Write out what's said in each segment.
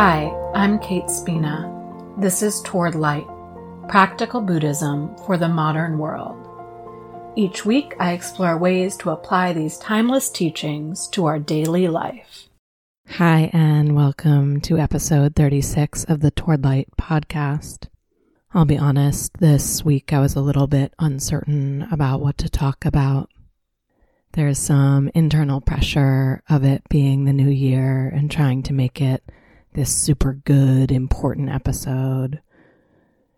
Hi, I'm Kate Spina. This is Toward Light Practical Buddhism for the Modern World. Each week, I explore ways to apply these timeless teachings to our daily life. Hi, and welcome to episode 36 of the Toward Light podcast. I'll be honest, this week I was a little bit uncertain about what to talk about. There's some internal pressure of it being the new year and trying to make it this super good, important episode.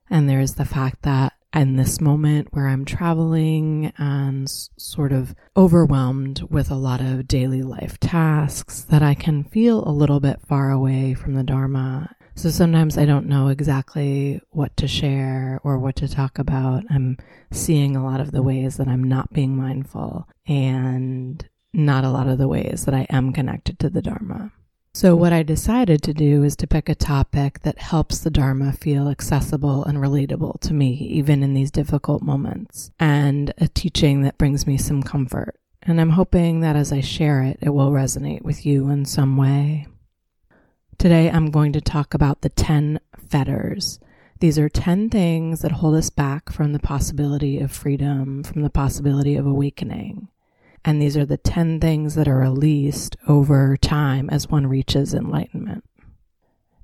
And there's the fact that in this moment where I'm traveling and sort of overwhelmed with a lot of daily life tasks, that I can feel a little bit far away from the Dharma. So sometimes I don't know exactly what to share or what to talk about. I'm seeing a lot of the ways that I'm not being mindful and not a lot of the ways that I am connected to the Dharma. So, what I decided to do is to pick a topic that helps the Dharma feel accessible and relatable to me, even in these difficult moments, and a teaching that brings me some comfort. And I'm hoping that as I share it, it will resonate with you in some way. Today, I'm going to talk about the 10 fetters. These are 10 things that hold us back from the possibility of freedom, from the possibility of awakening. And these are the 10 things that are released over time as one reaches enlightenment.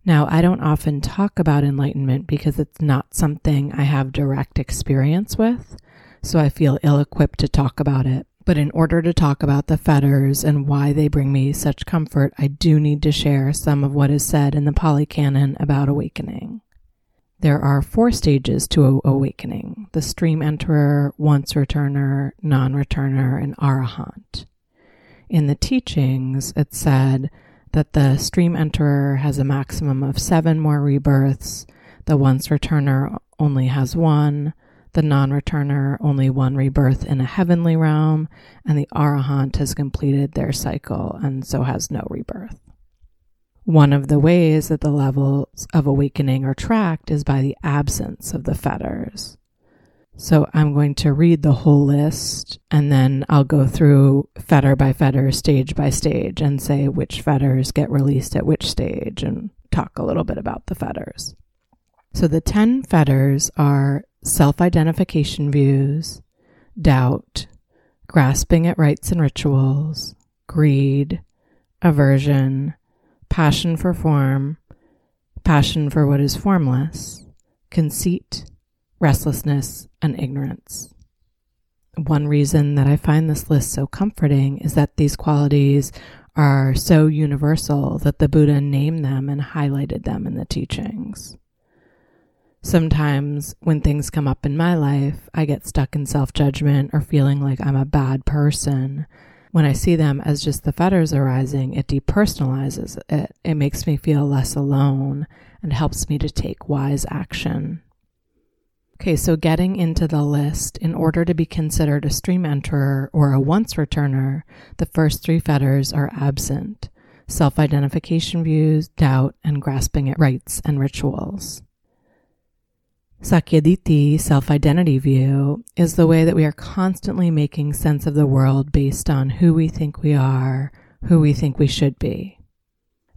Now, I don't often talk about enlightenment because it's not something I have direct experience with, so I feel ill equipped to talk about it. But in order to talk about the fetters and why they bring me such comfort, I do need to share some of what is said in the Pali Canon about awakening. There are four stages to awakening the stream enterer, once returner, non returner, and arahant. In the teachings, it said that the stream enterer has a maximum of seven more rebirths, the once returner only has one, the non returner only one rebirth in a heavenly realm, and the arahant has completed their cycle and so has no rebirth. One of the ways that the levels of awakening are tracked is by the absence of the fetters. So I'm going to read the whole list and then I'll go through fetter by fetter, stage by stage, and say which fetters get released at which stage and talk a little bit about the fetters. So the 10 fetters are self identification views, doubt, grasping at rites and rituals, greed, aversion, passion for form, passion for what is formless, conceit, restlessness, and ignorance. One reason that I find this list so comforting is that these qualities are so universal that the Buddha named them and highlighted them in the teachings. Sometimes when things come up in my life, I get stuck in self judgment or feeling like I'm a bad person when I see them as just the fetters arising, it depersonalizes it. It makes me feel less alone and helps me to take wise action. Okay, so getting into the list, in order to be considered a stream enterer or a once returner, the first three fetters are absent self identification views, doubt, and grasping at rites and rituals. Sakkayaditthi, self identity view, is the way that we are constantly making sense of the world based on who we think we are, who we think we should be.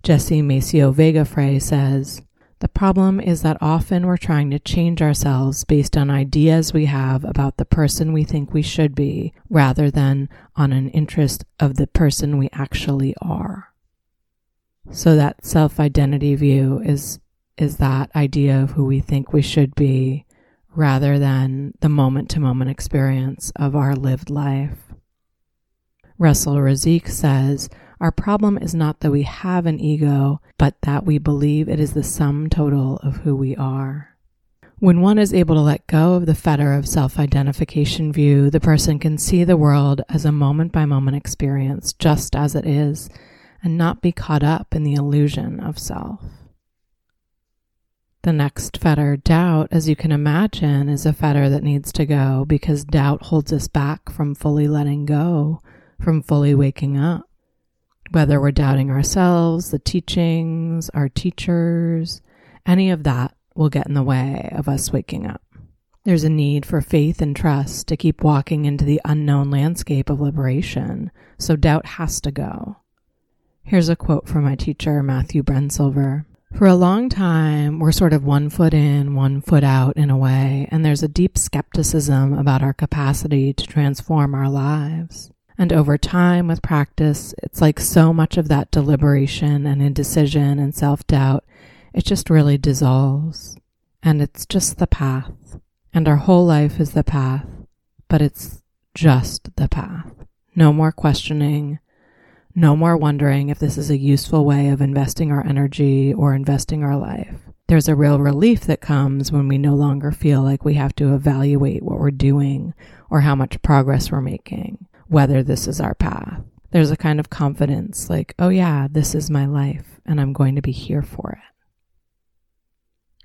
Jesse Maceo Vega Frey says, The problem is that often we're trying to change ourselves based on ideas we have about the person we think we should be, rather than on an interest of the person we actually are. So that self identity view is is that idea of who we think we should be rather than the moment to moment experience of our lived life. Russell Razzaque says, Our problem is not that we have an ego, but that we believe it is the sum total of who we are. When one is able to let go of the fetter of self identification view, the person can see the world as a moment by moment experience, just as it is, and not be caught up in the illusion of self. The next fetter, doubt, as you can imagine, is a fetter that needs to go because doubt holds us back from fully letting go, from fully waking up. Whether we're doubting ourselves, the teachings, our teachers, any of that will get in the way of us waking up. There's a need for faith and trust to keep walking into the unknown landscape of liberation, so doubt has to go. Here's a quote from my teacher, Matthew Brensilver. For a long time, we're sort of one foot in, one foot out in a way, and there's a deep skepticism about our capacity to transform our lives. And over time, with practice, it's like so much of that deliberation and indecision and self doubt, it just really dissolves. And it's just the path. And our whole life is the path, but it's just the path. No more questioning, no more wondering if this is a useful way of investing our energy or investing our life. There's a real relief that comes when we no longer feel like we have to evaluate what we're doing or how much progress we're making, whether this is our path. There's a kind of confidence like, oh yeah, this is my life and I'm going to be here for it.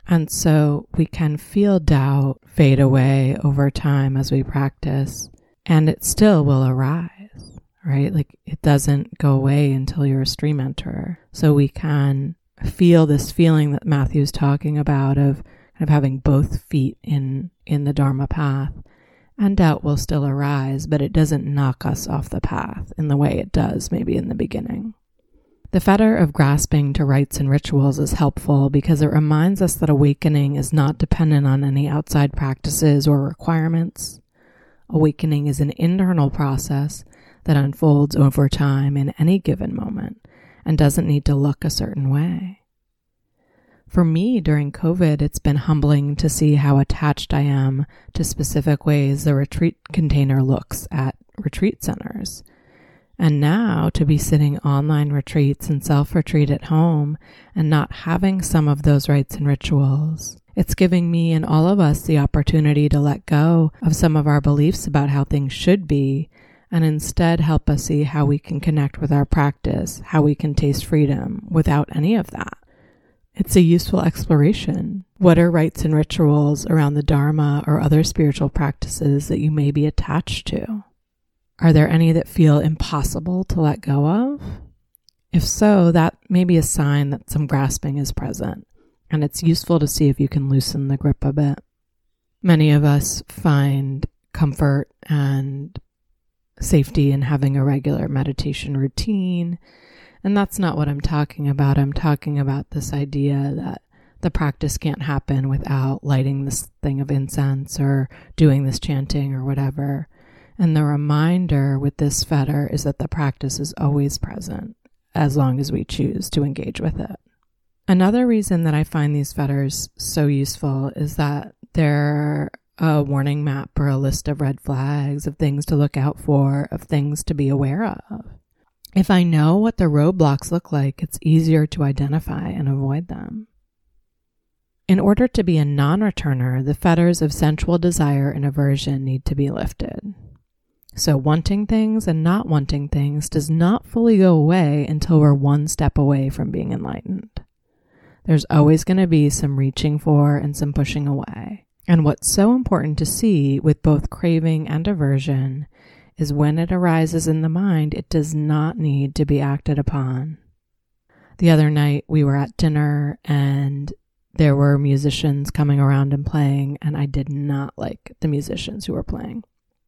And so we can feel doubt fade away over time as we practice, and it still will arise right? Like it doesn't go away until you're a stream enterer. So we can feel this feeling that Matthew's talking about of kind of having both feet in in the Dharma path. And doubt will still arise, but it doesn't knock us off the path in the way it does maybe in the beginning. The fetter of grasping to rites and rituals is helpful because it reminds us that awakening is not dependent on any outside practices or requirements. Awakening is an internal process that unfolds over time in any given moment and doesn't need to look a certain way. For me, during COVID, it's been humbling to see how attached I am to specific ways the retreat container looks at retreat centers. And now to be sitting online retreats and self retreat at home and not having some of those rites and rituals. It's giving me and all of us the opportunity to let go of some of our beliefs about how things should be and instead help us see how we can connect with our practice, how we can taste freedom without any of that. It's a useful exploration. What are rites and rituals around the Dharma or other spiritual practices that you may be attached to? Are there any that feel impossible to let go of? If so, that may be a sign that some grasping is present, and it's useful to see if you can loosen the grip a bit. Many of us find comfort and safety in having a regular meditation routine. And that's not what I'm talking about. I'm talking about this idea that the practice can't happen without lighting this thing of incense or doing this chanting or whatever. And the reminder with this fetter is that the practice is always present as long as we choose to engage with it. Another reason that I find these fetters so useful is that they're a warning map or a list of red flags, of things to look out for, of things to be aware of. If I know what the roadblocks look like, it's easier to identify and avoid them. In order to be a non returner, the fetters of sensual desire and aversion need to be lifted. So, wanting things and not wanting things does not fully go away until we're one step away from being enlightened. There's always going to be some reaching for and some pushing away. And what's so important to see with both craving and aversion is when it arises in the mind, it does not need to be acted upon. The other night we were at dinner and there were musicians coming around and playing, and I did not like the musicians who were playing.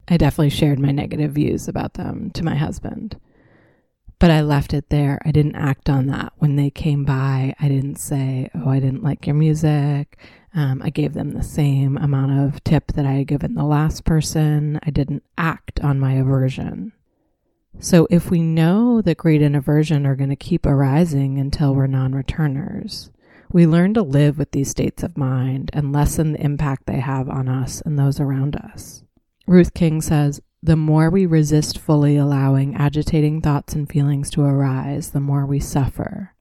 I definitely shared my negative views about them to my husband. But I left it there. I didn't act on that. When they came by, I didn't say, Oh, I didn't like your music. Um, I gave them the same amount of tip that I had given the last person. I didn't act on my aversion. So if we know that greed and aversion are going to keep arising until we're non returners, we learn to live with these states of mind and lessen the impact they have on us and those around us. Ruth King says, the more we resist fully allowing agitating thoughts and feelings to arise, the more we suffer.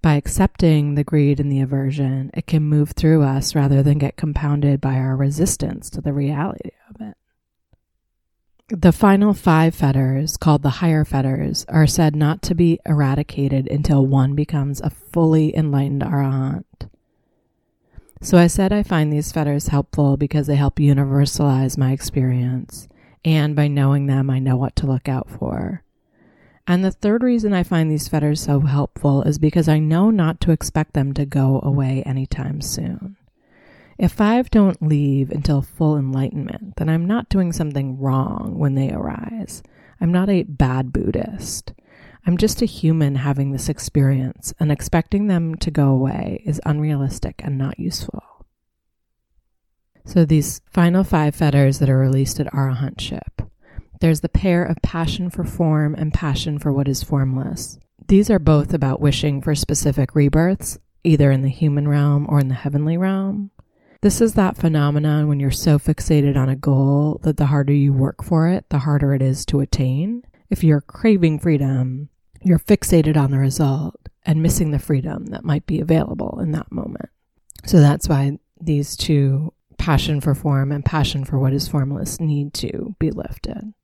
By accepting the greed and the aversion, it can move through us rather than get compounded by our resistance to the reality of it. The final five fetters, called the higher fetters, are said not to be eradicated until one becomes a fully enlightened arahant. So I said I find these fetters helpful because they help universalize my experience, and by knowing them, I know what to look out for. And the third reason I find these fetters so helpful is because I know not to expect them to go away anytime soon. If five don't leave until full enlightenment, then I'm not doing something wrong when they arise. I'm not a bad Buddhist. I'm just a human having this experience, and expecting them to go away is unrealistic and not useful. So, these final five fetters that are released at arahantship there's the pair of passion for form and passion for what is formless. These are both about wishing for specific rebirths, either in the human realm or in the heavenly realm. This is that phenomenon when you're so fixated on a goal that the harder you work for it, the harder it is to attain. If you're craving freedom, you're fixated on the result and missing the freedom that might be available in that moment. So that's why these two passion for form and passion for what is formless need to be lifted.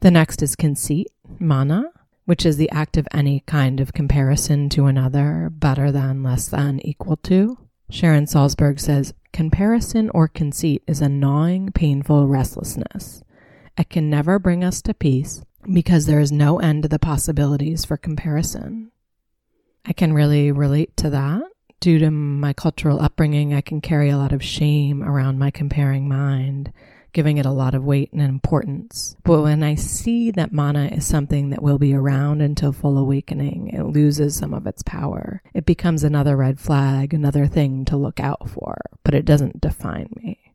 The next is conceit, mana, which is the act of any kind of comparison to another, better than, less than, equal to. Sharon Salzberg says, Comparison or conceit is a gnawing, painful restlessness. It can never bring us to peace because there is no end to the possibilities for comparison. I can really relate to that. Due to my cultural upbringing, I can carry a lot of shame around my comparing mind, giving it a lot of weight and importance. But when I see that mana is something that will be around until full awakening, it loses some of its power. It becomes another red flag, another thing to look out for, but it doesn't define me.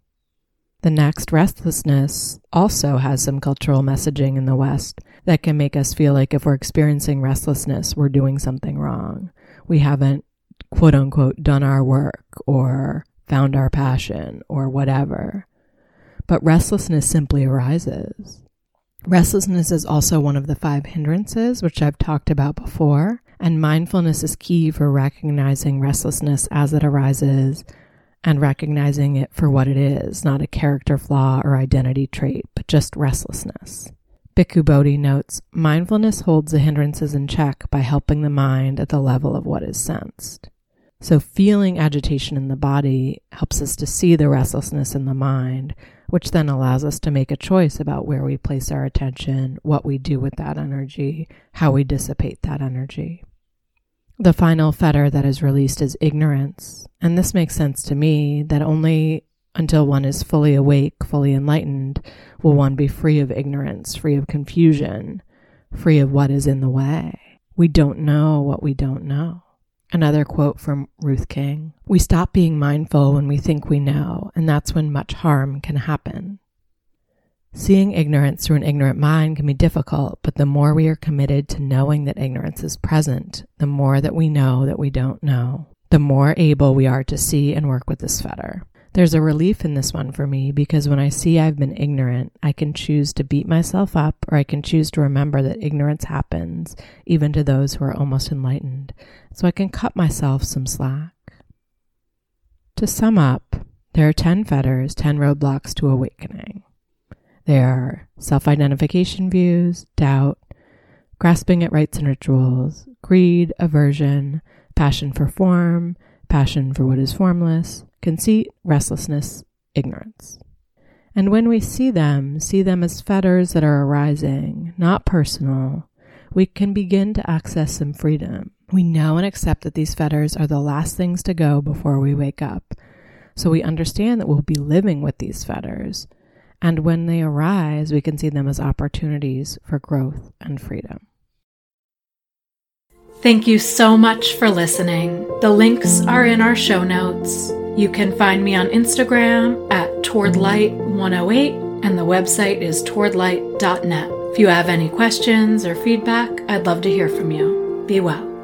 The next, restlessness, also has some cultural messaging in the West that can make us feel like if we're experiencing restlessness, we're doing something wrong. We haven't, quote unquote, done our work or found our passion or whatever. But restlessness simply arises. Restlessness is also one of the five hindrances, which I've talked about before, and mindfulness is key for recognizing restlessness as it arises and recognizing it for what it is, not a character flaw or identity trait, but just restlessness. Bhikkhu Bodhi notes mindfulness holds the hindrances in check by helping the mind at the level of what is sensed. So, feeling agitation in the body helps us to see the restlessness in the mind, which then allows us to make a choice about where we place our attention, what we do with that energy, how we dissipate that energy. The final fetter that is released is ignorance. And this makes sense to me that only until one is fully awake, fully enlightened, will one be free of ignorance, free of confusion, free of what is in the way. We don't know what we don't know. Another quote from Ruth King We stop being mindful when we think we know, and that's when much harm can happen. Seeing ignorance through an ignorant mind can be difficult, but the more we are committed to knowing that ignorance is present, the more that we know that we don't know, the more able we are to see and work with this fetter. There's a relief in this one for me because when I see I've been ignorant, I can choose to beat myself up or I can choose to remember that ignorance happens even to those who are almost enlightened. So I can cut myself some slack. To sum up, there are 10 fetters, 10 roadblocks to awakening. There are self identification views, doubt, grasping at rites and rituals, greed, aversion, passion for form, passion for what is formless, conceit, restlessness, ignorance. And when we see them, see them as fetters that are arising, not personal, we can begin to access some freedom. We know and accept that these fetters are the last things to go before we wake up. So we understand that we'll be living with these fetters. And when they arise, we can see them as opportunities for growth and freedom. Thank you so much for listening. The links are in our show notes. You can find me on Instagram at towardlight108 and the website is towardlight.net. If you have any questions or feedback, I'd love to hear from you. Be well.